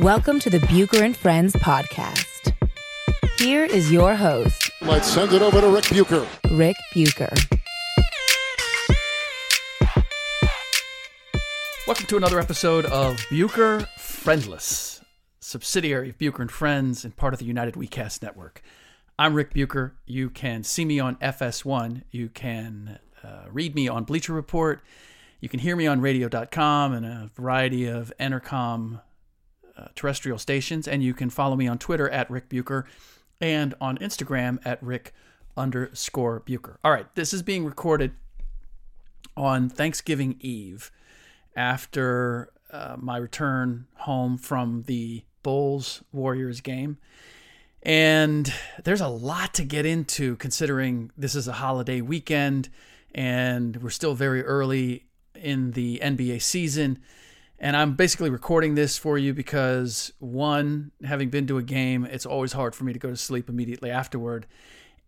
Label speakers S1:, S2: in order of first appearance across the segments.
S1: Welcome to the Bucher and Friends podcast. Here is your host,
S2: Let's send it over to Rick Bucher.
S1: Rick Bucher.
S3: Welcome to another episode of Bucher Friendless, subsidiary of Bucher and Friends and part of the United WeCast network. I'm Rick Bucher. You can see me on FS1. You can uh, read me on Bleacher Report. You can hear me on radio.com and a variety of Entercom terrestrial stations. And you can follow me on Twitter at Rick Bucher and on Instagram at Rick underscore Bucher. All right, this is being recorded on Thanksgiving Eve after uh, my return home from the Bulls Warriors game. And there's a lot to get into considering this is a holiday weekend and we're still very early in the NBA season. And I'm basically recording this for you because, one, having been to a game, it's always hard for me to go to sleep immediately afterward.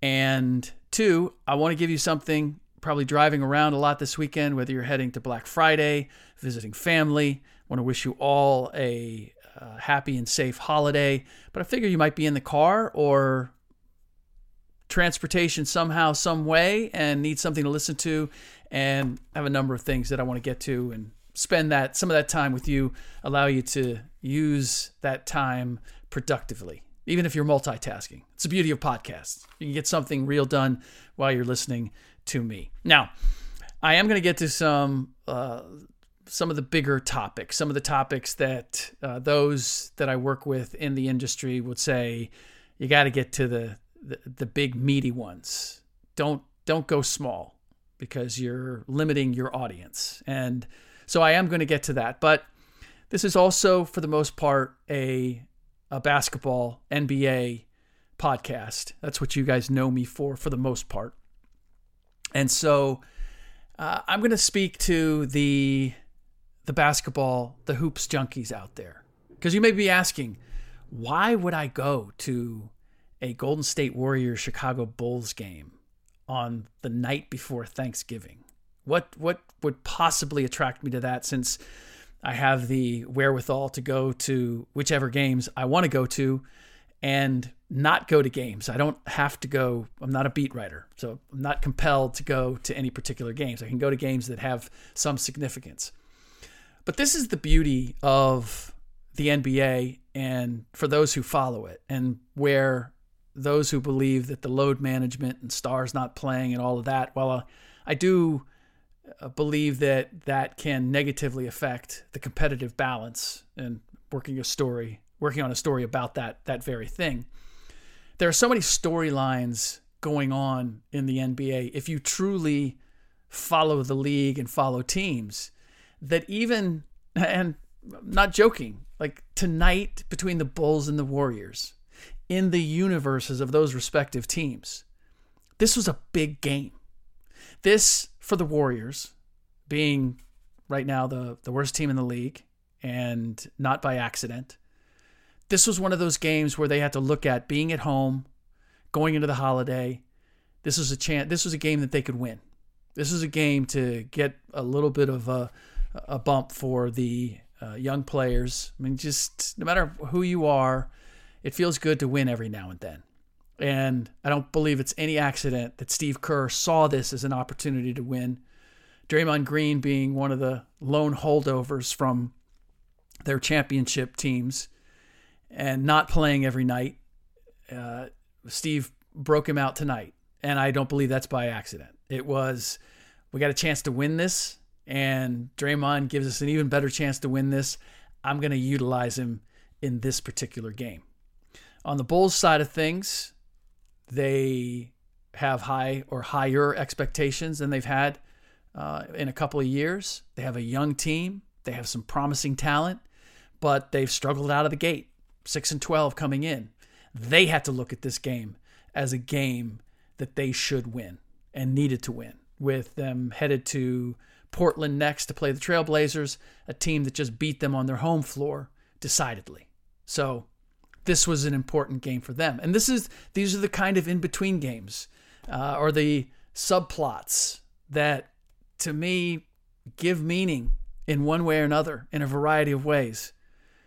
S3: And two, I want to give you something, probably driving around a lot this weekend, whether you're heading to Black Friday, visiting family. I want to wish you all a uh, happy and safe holiday. But I figure you might be in the car or transportation somehow, some way, and need something to listen to, and I have a number of things that I want to get to and spend that some of that time with you, allow you to use that time productively, even if you're multitasking. It's the beauty of podcasts. You can get something real done while you're listening to me. Now, I am going to get to some uh, some of the bigger topics, some of the topics that uh, those that I work with in the industry would say you got to get to the, the the big meaty ones. Don't don't go small because you're limiting your audience. And so I am going to get to that, but this is also for the most part a a basketball NBA podcast. That's what you guys know me for for the most part. And so uh, I'm going to speak to the the basketball, the hoops junkies out there, because you may be asking, why would I go to a Golden State Warriors Chicago Bulls game on the night before Thanksgiving? What what would possibly attract me to that? Since I have the wherewithal to go to whichever games I want to go to, and not go to games. I don't have to go. I'm not a beat writer, so I'm not compelled to go to any particular games. I can go to games that have some significance. But this is the beauty of the NBA and for those who follow it, and where those who believe that the load management and stars not playing and all of that, uh, I do uh, believe that that can negatively affect the competitive balance and working a story, working on a story about that that very thing. There are so many storylines going on in the NBA if you truly follow the league and follow teams that even and I'm not joking like tonight between the Bulls and the Warriors in the universes of those respective teams this was a big game this for the Warriors being right now the the worst team in the league and not by accident this was one of those games where they had to look at being at home, going into the holiday. This was a chance. This was a game that they could win. This was a game to get a little bit of a, a bump for the uh, young players. I mean, just no matter who you are, it feels good to win every now and then. And I don't believe it's any accident that Steve Kerr saw this as an opportunity to win. Draymond Green being one of the lone holdovers from their championship teams and not playing every night. Uh, Steve broke him out tonight, and I don't believe that's by accident. It was we got a chance to win this, and Draymond gives us an even better chance to win this. I'm going to utilize him in this particular game. On the Bulls side of things, they have high or higher expectations than they've had uh, in a couple of years. They have a young team. They have some promising talent, but they've struggled out of the gate. Six and twelve coming in. They had to look at this game as a game that they should win and needed to win. With them headed to Portland next to play the Trailblazers, a team that just beat them on their home floor decidedly. So this was an important game for them. And this is these are the kind of in-between games uh, or the subplots that to me give meaning in one way or another in a variety of ways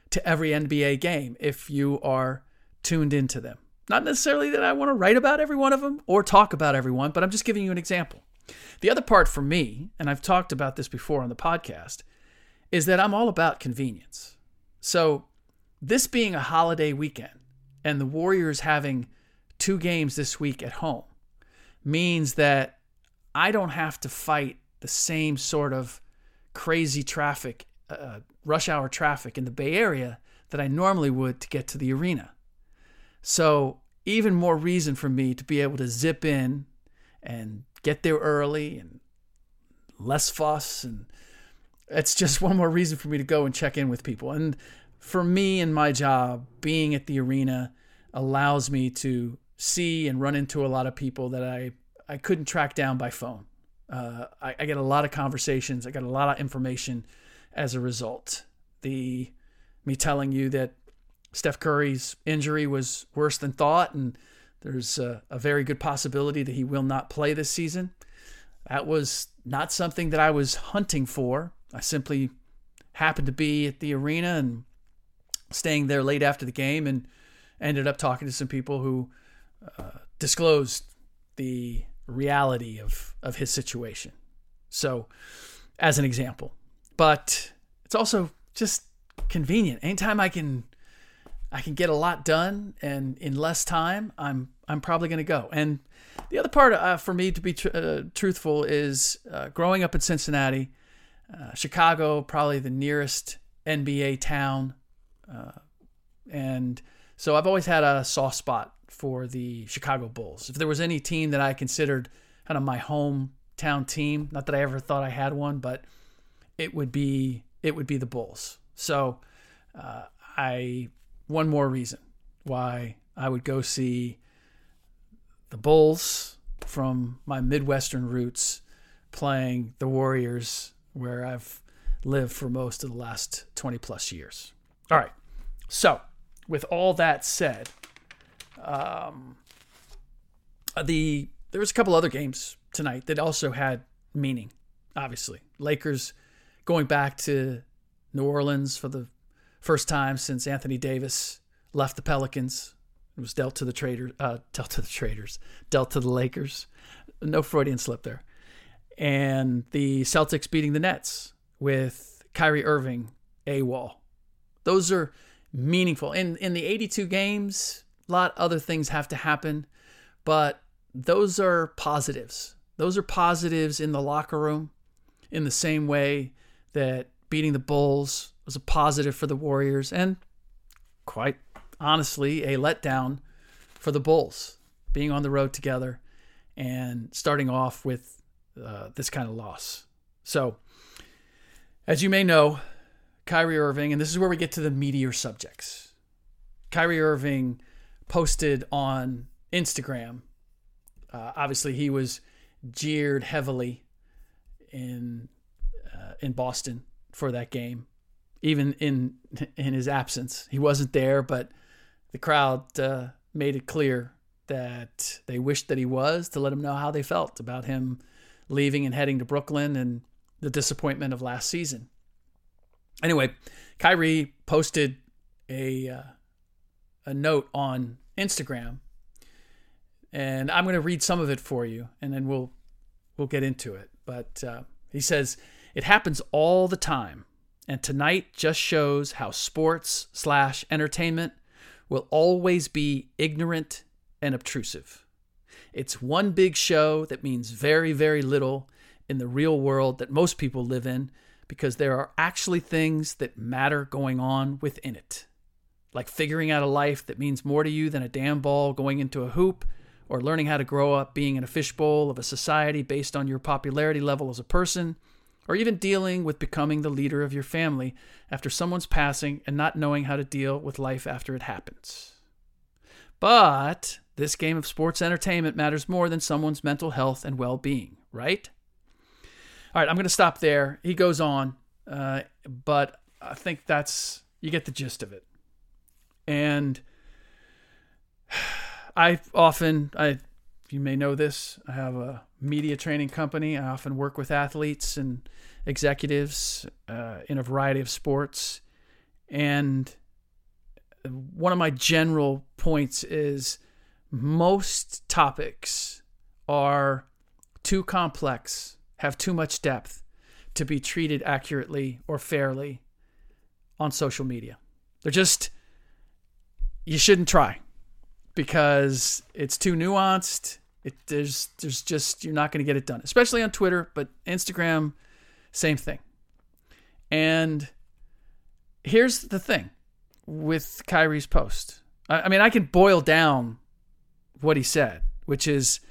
S3: to every NBA game if you are tuned into them. Not necessarily that I want to write about every one of them or talk about every one, but I'm just giving you an example. The other part for me, and I've talked about this before on the podcast, is that I'm all about convenience. So, this being a holiday weekend and the Warriors having two games this week at home means that I don't have to fight the same sort of crazy traffic, uh, rush hour traffic in the Bay Area that I normally would to get to the arena. So, even more reason for me to be able to zip in and get there early and less fuss. And it's just one more reason for me to go and check in with people. And for me and my job, being at the arena allows me to see and run into a lot of people that I, I couldn't track down by phone. Uh, I, I get a lot of conversations. I get a lot of information as a result. The me telling you that Steph Curry's injury was worse than thought, and there's a, a, very good possibility that he will not play this season. That was not something that I was hunting for. I simply happened to be at the arena and staying there late after the game, and ended up talking to some people who uh, disclosed the reality of of his situation. So, as an example, but it's also just convenient. Anytime I can I can get a lot done and in less time, I'm I'm probably going to go. And the other part uh, for me to be tr- uh, truthful is uh, growing up in Cincinnati, uh, Chicago, probably the nearest NBA town, uh, and so I've always had a soft spot for the Chicago Bulls. If there was any team that I considered kind of my hometown team, not that I ever thought I had one, but it would be it would be the Bulls. So uh, I one more reason why I would go see the Bulls from my Midwestern roots playing the Warriors where I've lived for most of the last 20 plus years. All right. So, with all that said, um, the there was a couple other games tonight that also had meaning. Obviously, Lakers going back to New Orleans for the first time since Anthony Davis left the Pelicans. It was dealt to the traders, uh, dealt to the traders, dealt to the Lakers. No Freudian slip there. And the Celtics beating the Nets with Kyrie Irving AWOL. Those are meaningful. In in the 82 games, a lot other things have to happen, but those are positives. Those are positives in the locker room in the same way that beating the Bulls was a positive for the Warriors and quite honestly a letdown for the Bulls being on the road together and starting off with uh, this kind of loss. So, as you may know, Kyrie Irving, and this is where we get to the meteor subjects. Kyrie Irving posted on Instagram. Uh, obviously, he was jeered heavily in uh, in Boston for that game, even in in his absence. He wasn't there, but the crowd uh, made it clear that they wished that he was to let him know how they felt about him leaving and heading to Brooklyn and the disappointment of last season. Anyway, Kyrie posted a uh, a note on Instagram, and I'm going to read some of it for you, and then we'll we'll get into it. But uh, he says it happens all the time. And tonight just shows how sports slash entertainment will always be ignorant and obtrusive. It's one big show that means very, very little in the real world that most people live in because there are actually things that matter going on within it. Like figuring out a life that means more to you than a damn ball going into a hoop, or learning how to grow up being in a fishbowl of a society based on your popularity level as a person, or even dealing with becoming the leader of your family after someone's passing and not knowing how to deal with life after it happens. But this game of sports entertainment matters more than someone's mental health and well being, right? All right, I'm going to stop there. He goes on, uh, but I think that's, you get the gist of it. And I often, I, you may know this, I have a media training company. I often work with athletes and executives uh, in a variety of sports. And one of my general points is most topics are too complex have too much depth to be treated accurately or fairly on social media. They're just, you shouldn't try because it's too nuanced. It, there's, there's just, you're not going to get it done, especially on Twitter, but Instagram, same thing. And here's the thing with Kyrie's post. I, I mean, I can boil down what he said, which is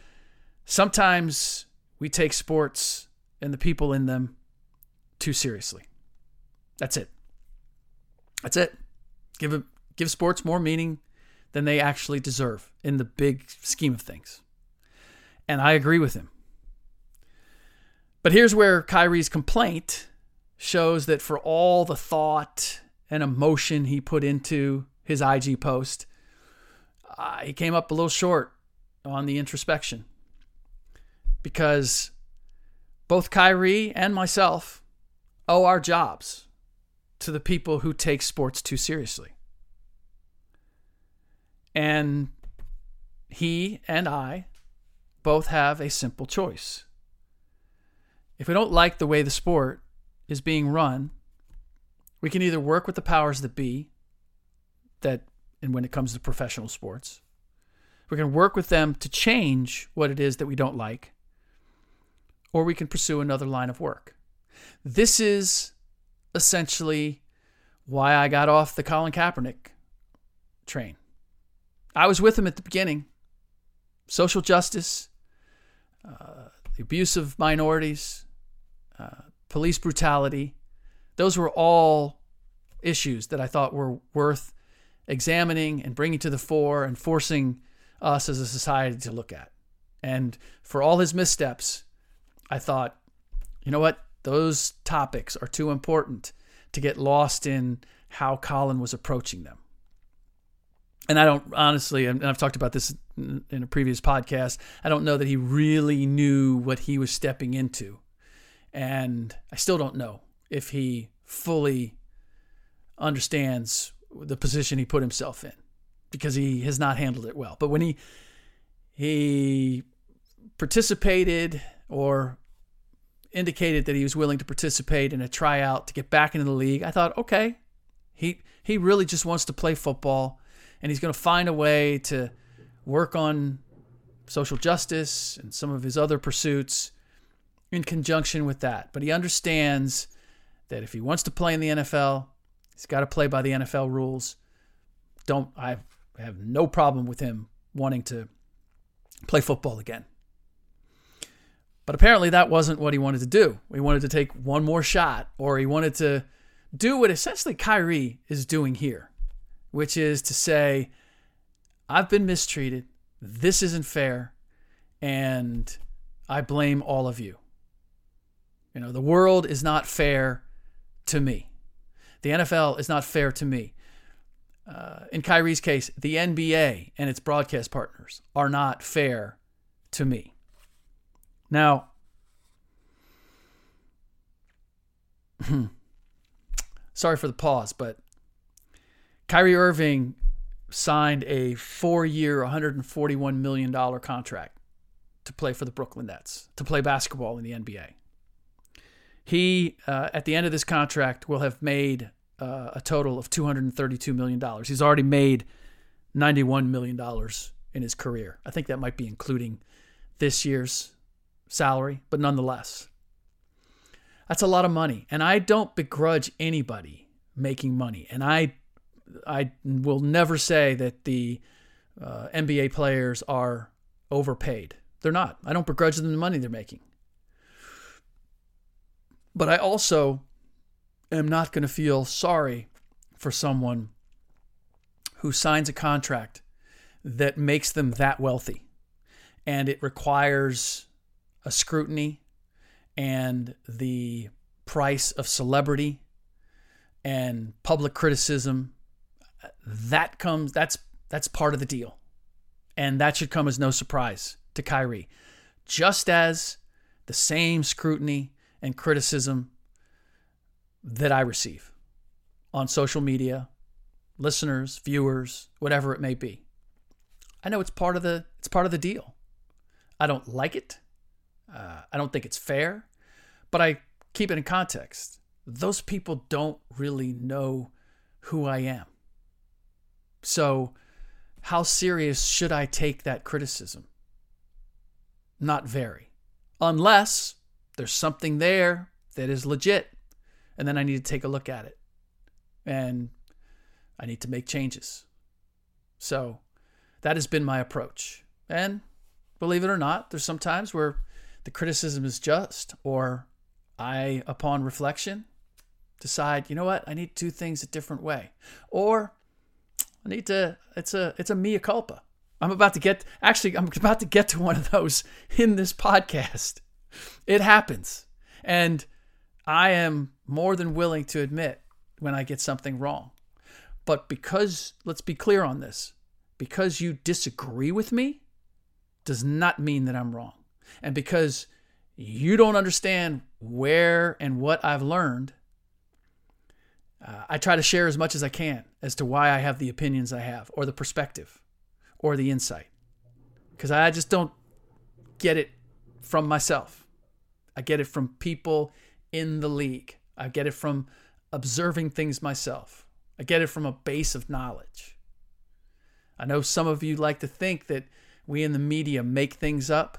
S3: sometimes we take sports and the people in them too seriously. That's it. That's it. Give a, give sports more meaning than they actually deserve in the big scheme of things. And I agree with him. But here's where Kyrie's complaint shows that for all the thought and emotion he put into his IG post, uh, he came up a little short on the introspection because both Kyrie and myself owe our jobs to the people who take sports too seriously. And he and I both have a simple choice. If we don't like the way the sport is being run, we can either work with the powers that be that and when it comes to professional sports. We can work with them to change what it is that we don't like or we can pursue another line of work. This is essentially why I got off the Colin Kaepernick train. I was with him at the beginning. Social justice, uh, the abuse of minorities, uh, police brutality, those were all issues that I thought were worth examining and bringing to the fore and forcing us as a society to look at. And for all his missteps, I thought, you know what? Those topics are too important to get lost in how Colin was approaching them. And I don't honestly, and I've talked about this in a previous podcast, I don't know that he really knew what he was stepping into. And I still don't know if he fully understands the position he put himself in because he has not handled it well. But when he he participated or indicated that he was willing to participate in a tryout to get back into the league, I thought, okay, he he really just wants to play football, and he's going to find a way to work on social justice and some of his other pursuits in conjunction with that. But he understands that if he wants to play in the NFL, he's got to play by the NFL rules. Don't I have no problem with him wanting to play football again. But apparently that wasn't what he wanted to do. He wanted to take one more shot, or he wanted to do what essentially Kyrie is doing here, which is to say, I've been mistreated. This isn't fair. And I blame all of you. You know, the world is not fair to me. The NFL is not fair to me. Uh, in Kyrie's case, the NBA and its broadcast partners are not fair to me. Now, sorry for the pause, but Kyrie Irving signed a four year, $141 million contract to play for the Brooklyn Nets, to play basketball in the NBA. He, uh, at the end of this contract, will have made uh, a total of $232 million. He's already made $91 million in his career. I think that might be including this year's salary, but nonetheless, that's a lot of money. And I don't begrudge anybody making money. And I, I will never say that the uh, NBA players are overpaid. They're not. I don't begrudge them the money they're making. But I also am not going to feel sorry for someone who signs a contract that makes them that wealthy and it requires a scrutiny and the price of celebrity and public criticism that comes that's that's part of the deal. And that should come as no surprise to Kyrie. Just as the same scrutiny and criticism that I receive on social media listeners viewers whatever it may be. I know it's part of the it's part of the deal. I don't like it. Uh, I don't think it's fair, but I keep it in context. Those people don't really know who I am. So, how serious should I take that criticism? Not very. Unless there's something there that is legit, and then I need to take a look at it. And I need to make changes. So, that has been my approach. And believe it or not, there's some times where the criticism is just, or I, upon reflection, decide, you know what, I need to do things a different way. Or I need to, it's a, it's a mea culpa. I'm about to get, actually, I'm about to get to one of those in this podcast. It happens. And I am more than willing to admit when I get something wrong. But because, let's be clear on this, because you disagree with me, does not mean that I'm wrong. And because you don't understand where and what I've learned, uh, I try to share as much as I can as to why I have the opinions I have, or the perspective, or the insight. Because I just don't get it from myself. I get it from people in the league. I get it from observing things myself. I get it from a base of knowledge. I know some of you like to think that we in the media make things up.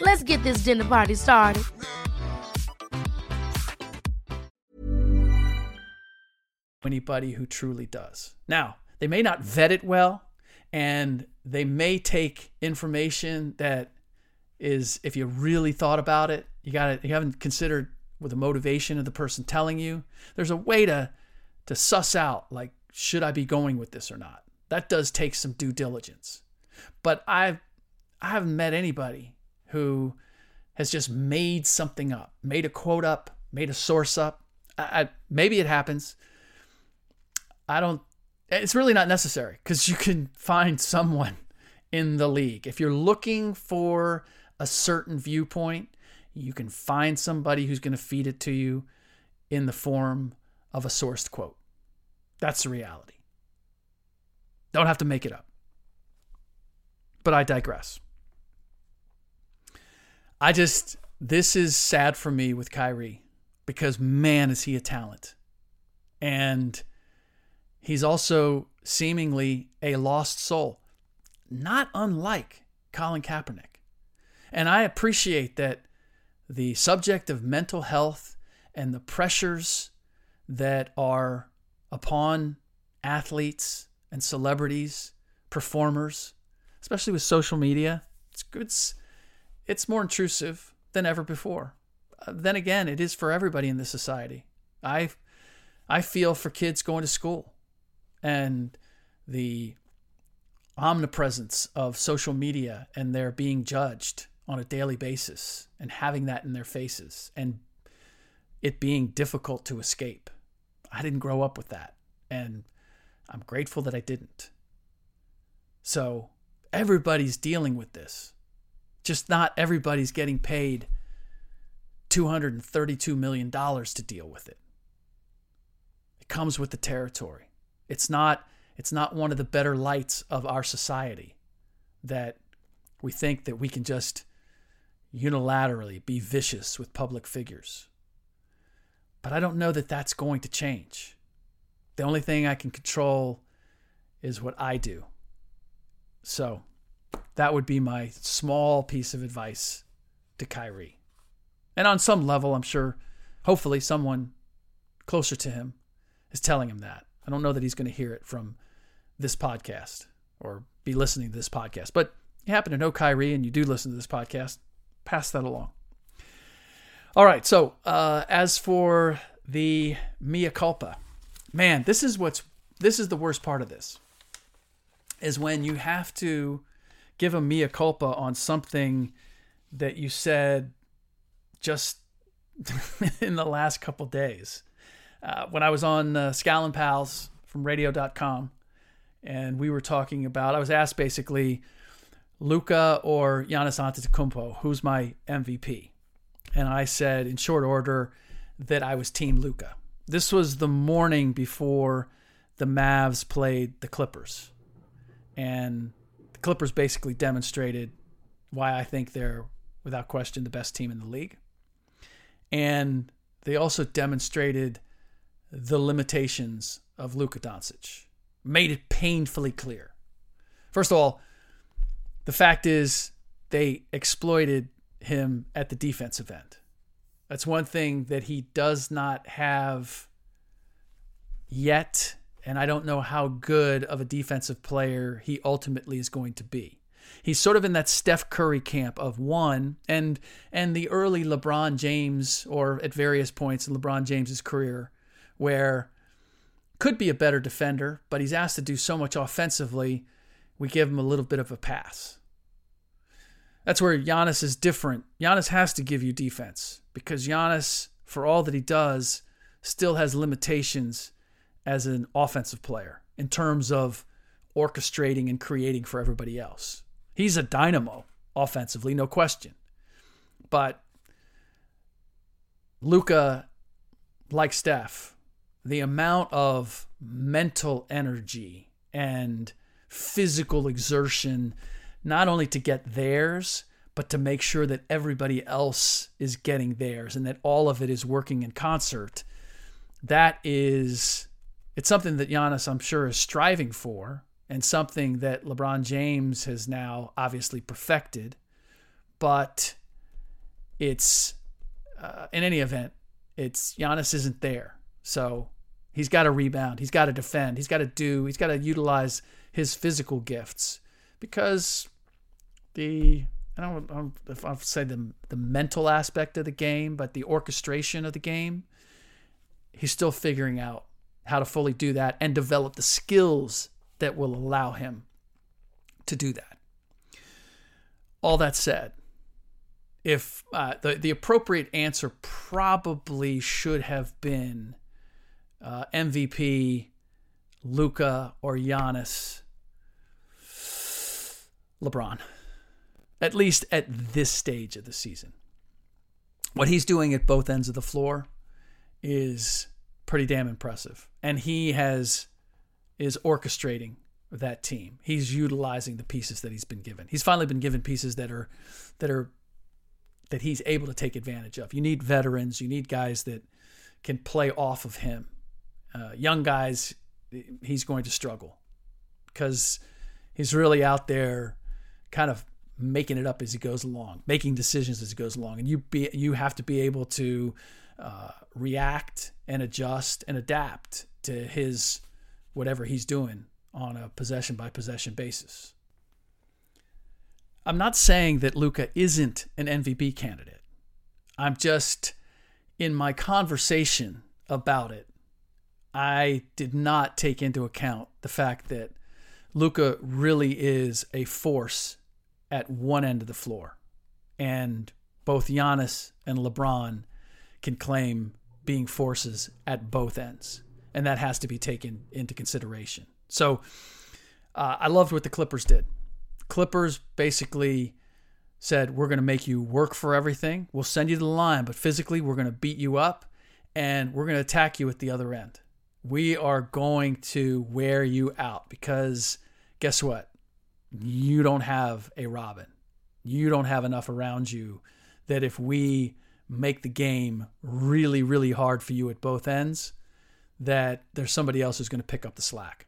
S4: Let's get this dinner party started.
S3: Anybody who truly does. Now, they may not vet it well, and they may take information that is, if you really thought about it, you got you haven't considered with the motivation of the person telling you. There's a way to to suss out like should I be going with this or not? That does take some due diligence. But I've I haven't met anybody who has just made something up, made a quote up, made a source up. I, I, maybe it happens. I don't. It's really not necessary because you can find someone in the league. If you're looking for a certain viewpoint, you can find somebody who's going to feed it to you in the form of a sourced quote. That's the reality. Don't have to make it up. But I digress. I just, this is sad for me with Kyrie because man, is he a talent. And he's also seemingly a lost soul, not unlike Colin Kaepernick. And I appreciate that the subject of mental health and the pressures that are upon athletes and celebrities, performers, especially with social media. It's it's it's more intrusive than ever before. Uh, then again, it is for everybody in this society. I I feel for kids going to school and the omnipresence of social media and their being judged on a daily basis and having that in their faces and it being difficult to escape. I didn't grow up with that. And I'm grateful that I didn't. So everybody's dealing with this. Just not everybody's getting paid $232 million to deal with it. It comes with the territory. It's not it's not one of the better lights of our society that we think that we can just unilaterally be vicious with public figures. But I don't know that that's going to change. The only thing I can control is what I do. So that would be my small piece of advice to Kyrie. And on some level, I'm sure, hopefully, someone closer to him is telling him that. I don't know that he's going to hear it from this podcast or be listening to this podcast, but you happen to know Kyrie and you do listen to this podcast, pass that along. All right. So, uh, as for the mea culpa, man, this is what's this is the worst part of this is when you have to give a mea culpa on something that you said just in the last couple days. Uh, when I was on uh, Scallon Pals from radio.com, and we were talking about, I was asked basically, Luka or Giannis Antetokounmpo, who's my MVP? And I said in short order that I was Team Luka. This was the morning before the Mavs played the Clippers. And the Clippers basically demonstrated why I think they're, without question, the best team in the league. And they also demonstrated the limitations of Luka Doncic, made it painfully clear. First of all, the fact is they exploited him at the defensive end. That's one thing that he does not have yet, and I don't know how good of a defensive player he ultimately is going to be. He's sort of in that Steph Curry camp of one and and the early LeBron James or at various points in LeBron James's career where could be a better defender, but he's asked to do so much offensively, we give him a little bit of a pass. That's where Giannis is different. Giannis has to give you defense because Giannis, for all that he does, still has limitations as an offensive player in terms of orchestrating and creating for everybody else. He's a dynamo offensively, no question. But Luka, like Steph, the amount of mental energy and physical exertion, not only to get theirs, but to make sure that everybody else is getting theirs and that all of it is working in concert. That is, it's something that Giannis, I'm sure, is striving for and something that LeBron James has now obviously perfected. But it's, uh, in any event, it's Giannis isn't there. So he's got to rebound. He's got to defend. He's got to do, he's got to utilize his physical gifts because the, I don't know if I'll say the, the mental aspect of the game, but the orchestration of the game, he's still figuring out how to fully do that and develop the skills that will allow him to do that. All that said, if uh, the the appropriate answer probably should have been uh, MVP, Luka or Giannis, LeBron, at least at this stage of the season. What he's doing at both ends of the floor is pretty damn impressive, and he has is orchestrating that team. He's utilizing the pieces that he's been given. He's finally been given pieces that are that are that he's able to take advantage of. You need veterans, you need guys that can play off of him. Uh, young guys, he's going to struggle because he's really out there kind of making it up as he goes along, making decisions as he goes along. And you be you have to be able to uh, react and adjust and adapt to his whatever he's doing on a possession by possession basis. I'm not saying that Luka isn't an MVP candidate. I'm just in my conversation about it, I did not take into account the fact that Luka really is a force at one end of the floor. And both Giannis and LeBron can claim being forces at both ends, and that has to be taken into consideration. So uh, I loved what the Clippers did. Clippers basically said, We're going to make you work for everything. We'll send you to the line, but physically, we're going to beat you up and we're going to attack you at the other end. We are going to wear you out because guess what? You don't have a Robin. You don't have enough around you that if we make the game really, really hard for you at both ends, that there's somebody else who's going to pick up the slack.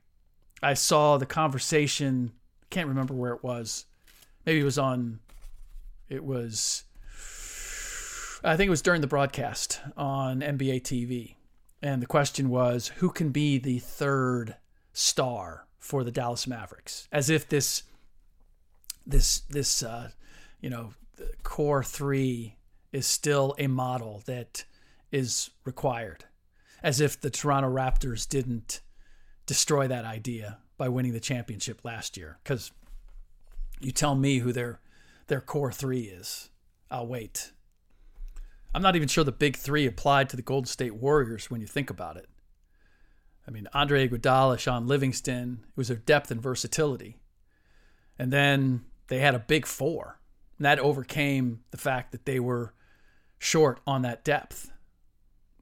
S3: I saw the conversation, can't remember where it was. Maybe it was on, it was, I think it was during the broadcast on NBA TV. And the question was who can be the third star for the Dallas Mavericks? As if this, this, this, uh, you know, core three is still a model that is required. As if the Toronto Raptors didn't destroy that idea by winning the championship last year. Because you tell me who their their core three is. I'll wait. I'm not even sure the big three applied to the Golden State Warriors when you think about it. I mean, Andre Iguodala, Shaun Livingston, it was their depth and versatility. And then they had a big four. And that overcame the fact that they were short on that depth.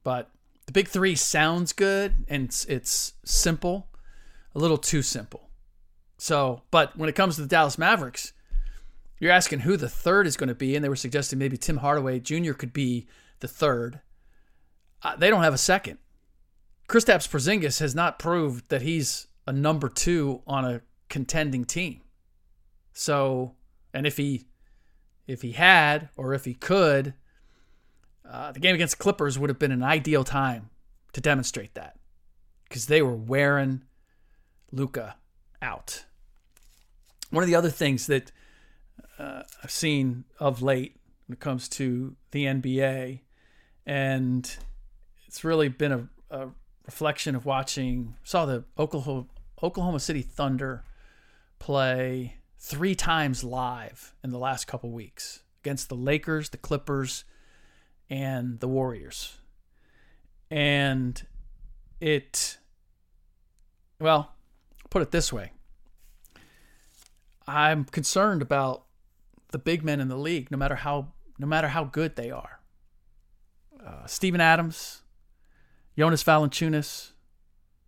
S3: But the big three sounds good and it's, it's simple, a little too simple. So, but when it comes to the Dallas Mavericks, you're asking who the third is going to be, and they were suggesting maybe Tim Hardaway Jr. could be the third. Uh, they don't have a second. Kristaps Porzingis has not proved that he's a number two on a contending team. So, and if he if he had or if he could, uh, the game against Clippers would have been an ideal time to demonstrate that because they were wearing Luka out. One of the other things that uh, I've seen of late when it comes to the NBA, and it's really been a, a reflection of watching. Saw the Oklahoma Oklahoma City Thunder play three times live in the last couple weeks against the Lakers, the Clippers, and the Warriors. And it, well, put it this way I'm concerned about the big men in the league, no matter how no matter how good they are. Uh, Steven Adams, Jonas Valanciunas,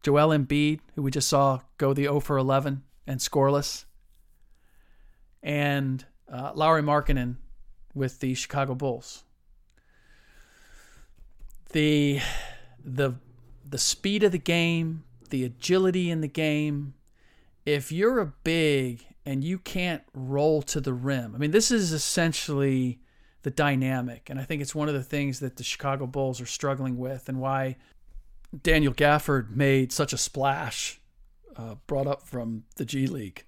S3: Joel Embiid, who we just saw go the 0 for 11 and scoreless, and uh, Lauri Markkanen with the Chicago Bulls. The the the speed of the game, the agility in the game. If you're a big and you can't roll to the rim. I mean, this is essentially the dynamic. And I think it's one of the things that the Chicago Bulls are struggling with and why Daniel Gafford made such a splash, uh, brought up from the G League.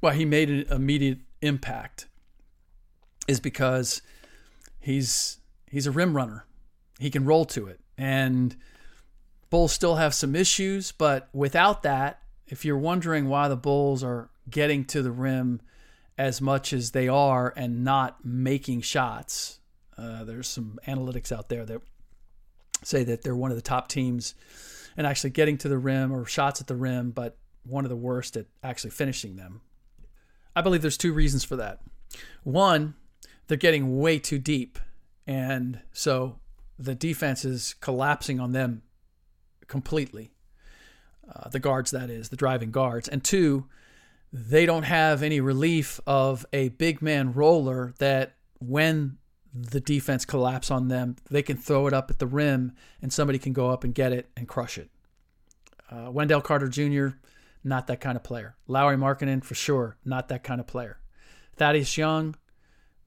S3: Why he made an immediate impact is because he's he's a rim runner. He can roll to it. And Bulls still have some issues, but without that, if you're wondering why the Bulls are getting to the rim as much as they are and not making shots. Uh, there's some analytics out there that say that they're one of the top teams and actually getting to the rim or shots at the rim, but one of the worst at actually finishing them. I believe there's two reasons for that. One, they're getting way too deep, and so the defense is collapsing on them completely. Uh, the guards, that is, the driving guards. And two, they don't have any relief of a big man roller that when the defense collapse on them, they can throw it up at the rim and somebody can go up and get it and crush it. Uh, Wendell Carter Jr., not that kind of player. Lauri Markkanen, for sure, not that kind of player. Thaddeus Young,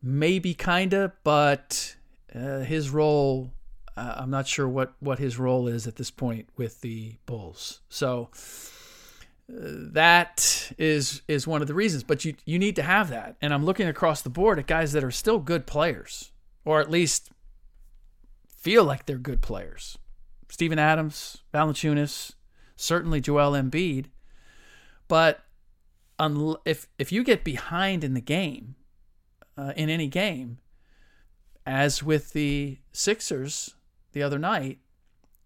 S3: maybe kinda, but uh, his role, uh, I'm not sure what what his role is at this point with the Bulls. So that is is one of the reasons. But you you need to have that. And I'm looking across the board at guys that are still good players, or at least feel like they're good players. Steven Adams, Valanciunas, certainly Joel Embiid. But if if you get behind in the game, uh, in any game, as with the Sixers the other night,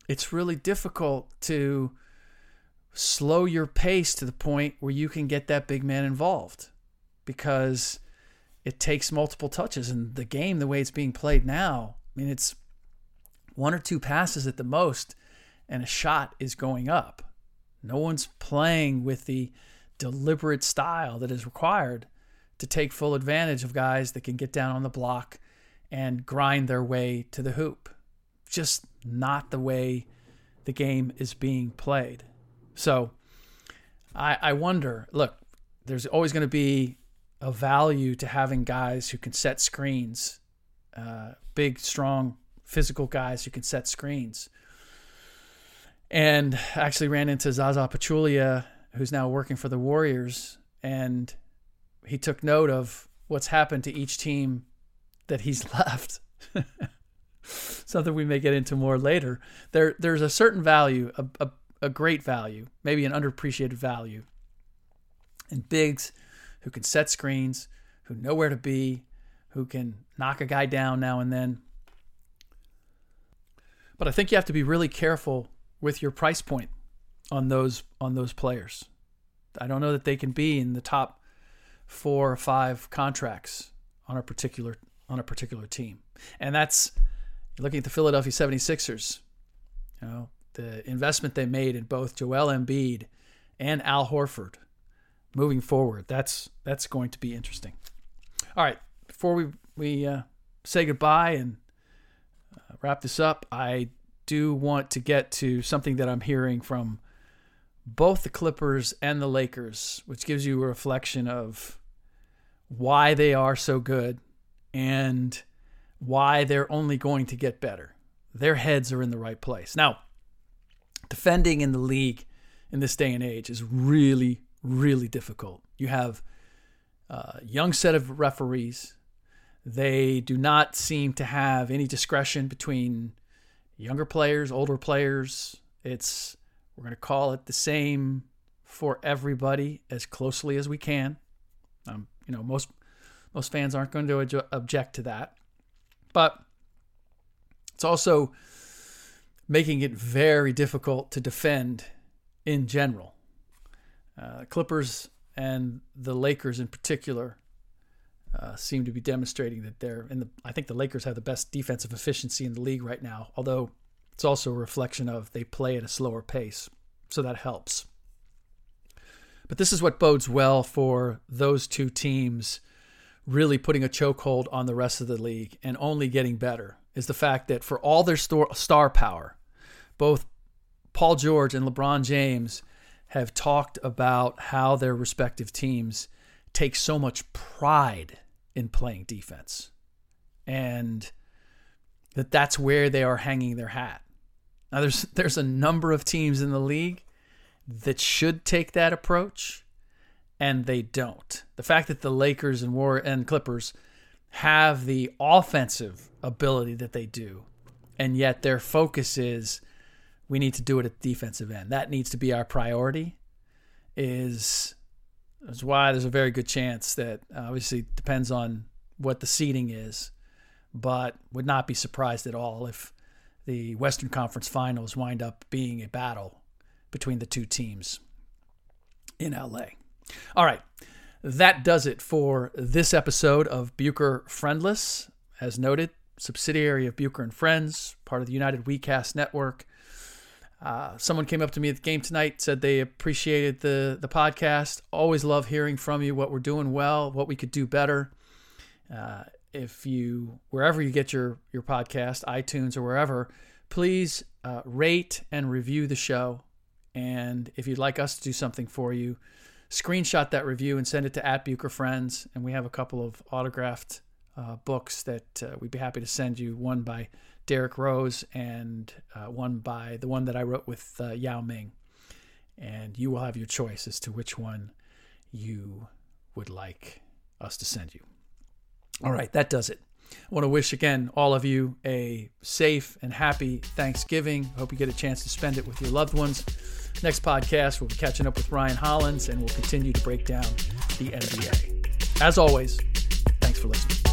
S3: it's really difficult to slow your pace to the point where you can get that big man involved because it takes multiple touches. And the game, the way it's being played now, I mean, it's one or two passes at the most, and a shot is going up. No one's playing with the deliberate style that is required to take full advantage of guys that can get down on the block and grind their way to the hoop. Just not the way the game is being played. So I, I wonder look, there's always going to be a value to having guys who can set screens, uh, big, strong, physical guys who can set screens. And actually ran into Zaza Pachulia, who's now working for the Warriors, and he took note of what's happened to each team that he's left. Something we may get into more later. There, there's a certain value, a, a, a great value, maybe an underappreciated value, in bigs who can set screens, who know where to be, who can knock a guy down now and then. But I think you have to be really careful with your price point on those on those players. I don't know that they can be in the top four or five contracts on a particular on a particular team. And that's looking at the Philadelphia 76ers. You know, the investment they made in both Joel Embiid and Al Horford moving forward. That's that's going to be interesting. All right, before we we uh, say goodbye and uh, wrap this up, I do want to get to something that I'm hearing from both the Clippers and the Lakers, which gives you a reflection of why they are so good and why they're only going to get better. Their heads are in the right place. Now, defending in the league in this day and age is really, really difficult. You have a young set of referees. They do not seem to have any discretion between younger players, older players. It's we're going to call it the same for everybody as closely as we can. Um, you know, most most fans aren't going to object to that, but it's also making it very difficult to defend in general. Uh, Clippers and the Lakers in particular uh, seem to be demonstrating that they're in the. I think the Lakers have the best defensive efficiency in the league right now, although it's also a reflection of they play at a slower pace, so that helps. But this is what bodes well for those two teams really putting a chokehold on the rest of the league and only getting better is the fact that for all their star power, both Paul George and LeBron James have talked about how their respective teams take so much pride in playing defense and that that's where they are hanging their hat. Now there's there's a number of teams in the league that should take that approach and they don't. The fact that the Lakers and War and Clippers have the offensive ability that they do, and yet their focus is we need to do it at the defensive end. That needs to be our priority. Is is why there's a very good chance that uh, obviously depends on what the seeding is, but would not be surprised at all if the Western Conference Finals wind up being a battle between the two teams in LA. All right, that does it for this episode of Bucher Friendless. As noted, subsidiary of Bucher and Friends, part of the United WeCast network. Uh, someone came up to me at the game tonight, said they appreciated the the podcast. Always love hearing from you, what we're doing well, what we could do better. Uh, if you wherever you get your your podcast, iTunes or wherever, please uh, rate and review the show. And if you'd like us to do something for you, screenshot that review and send it to at Bucher Friends. And we have a couple of autographed uh, books that uh, we'd be happy to send you. One by Derrick Rose and uh, one by the one that I wrote with uh, Yao Ming. And you will have your choice as to which one you would like us to send you. All right, that does it. I want to wish again all of you a safe and happy Thanksgiving. Hope you get a chance to spend it with your loved ones. Next podcast, we'll be catching up with Ryan Hollins and we'll continue to break down the NBA. As always, thanks for listening.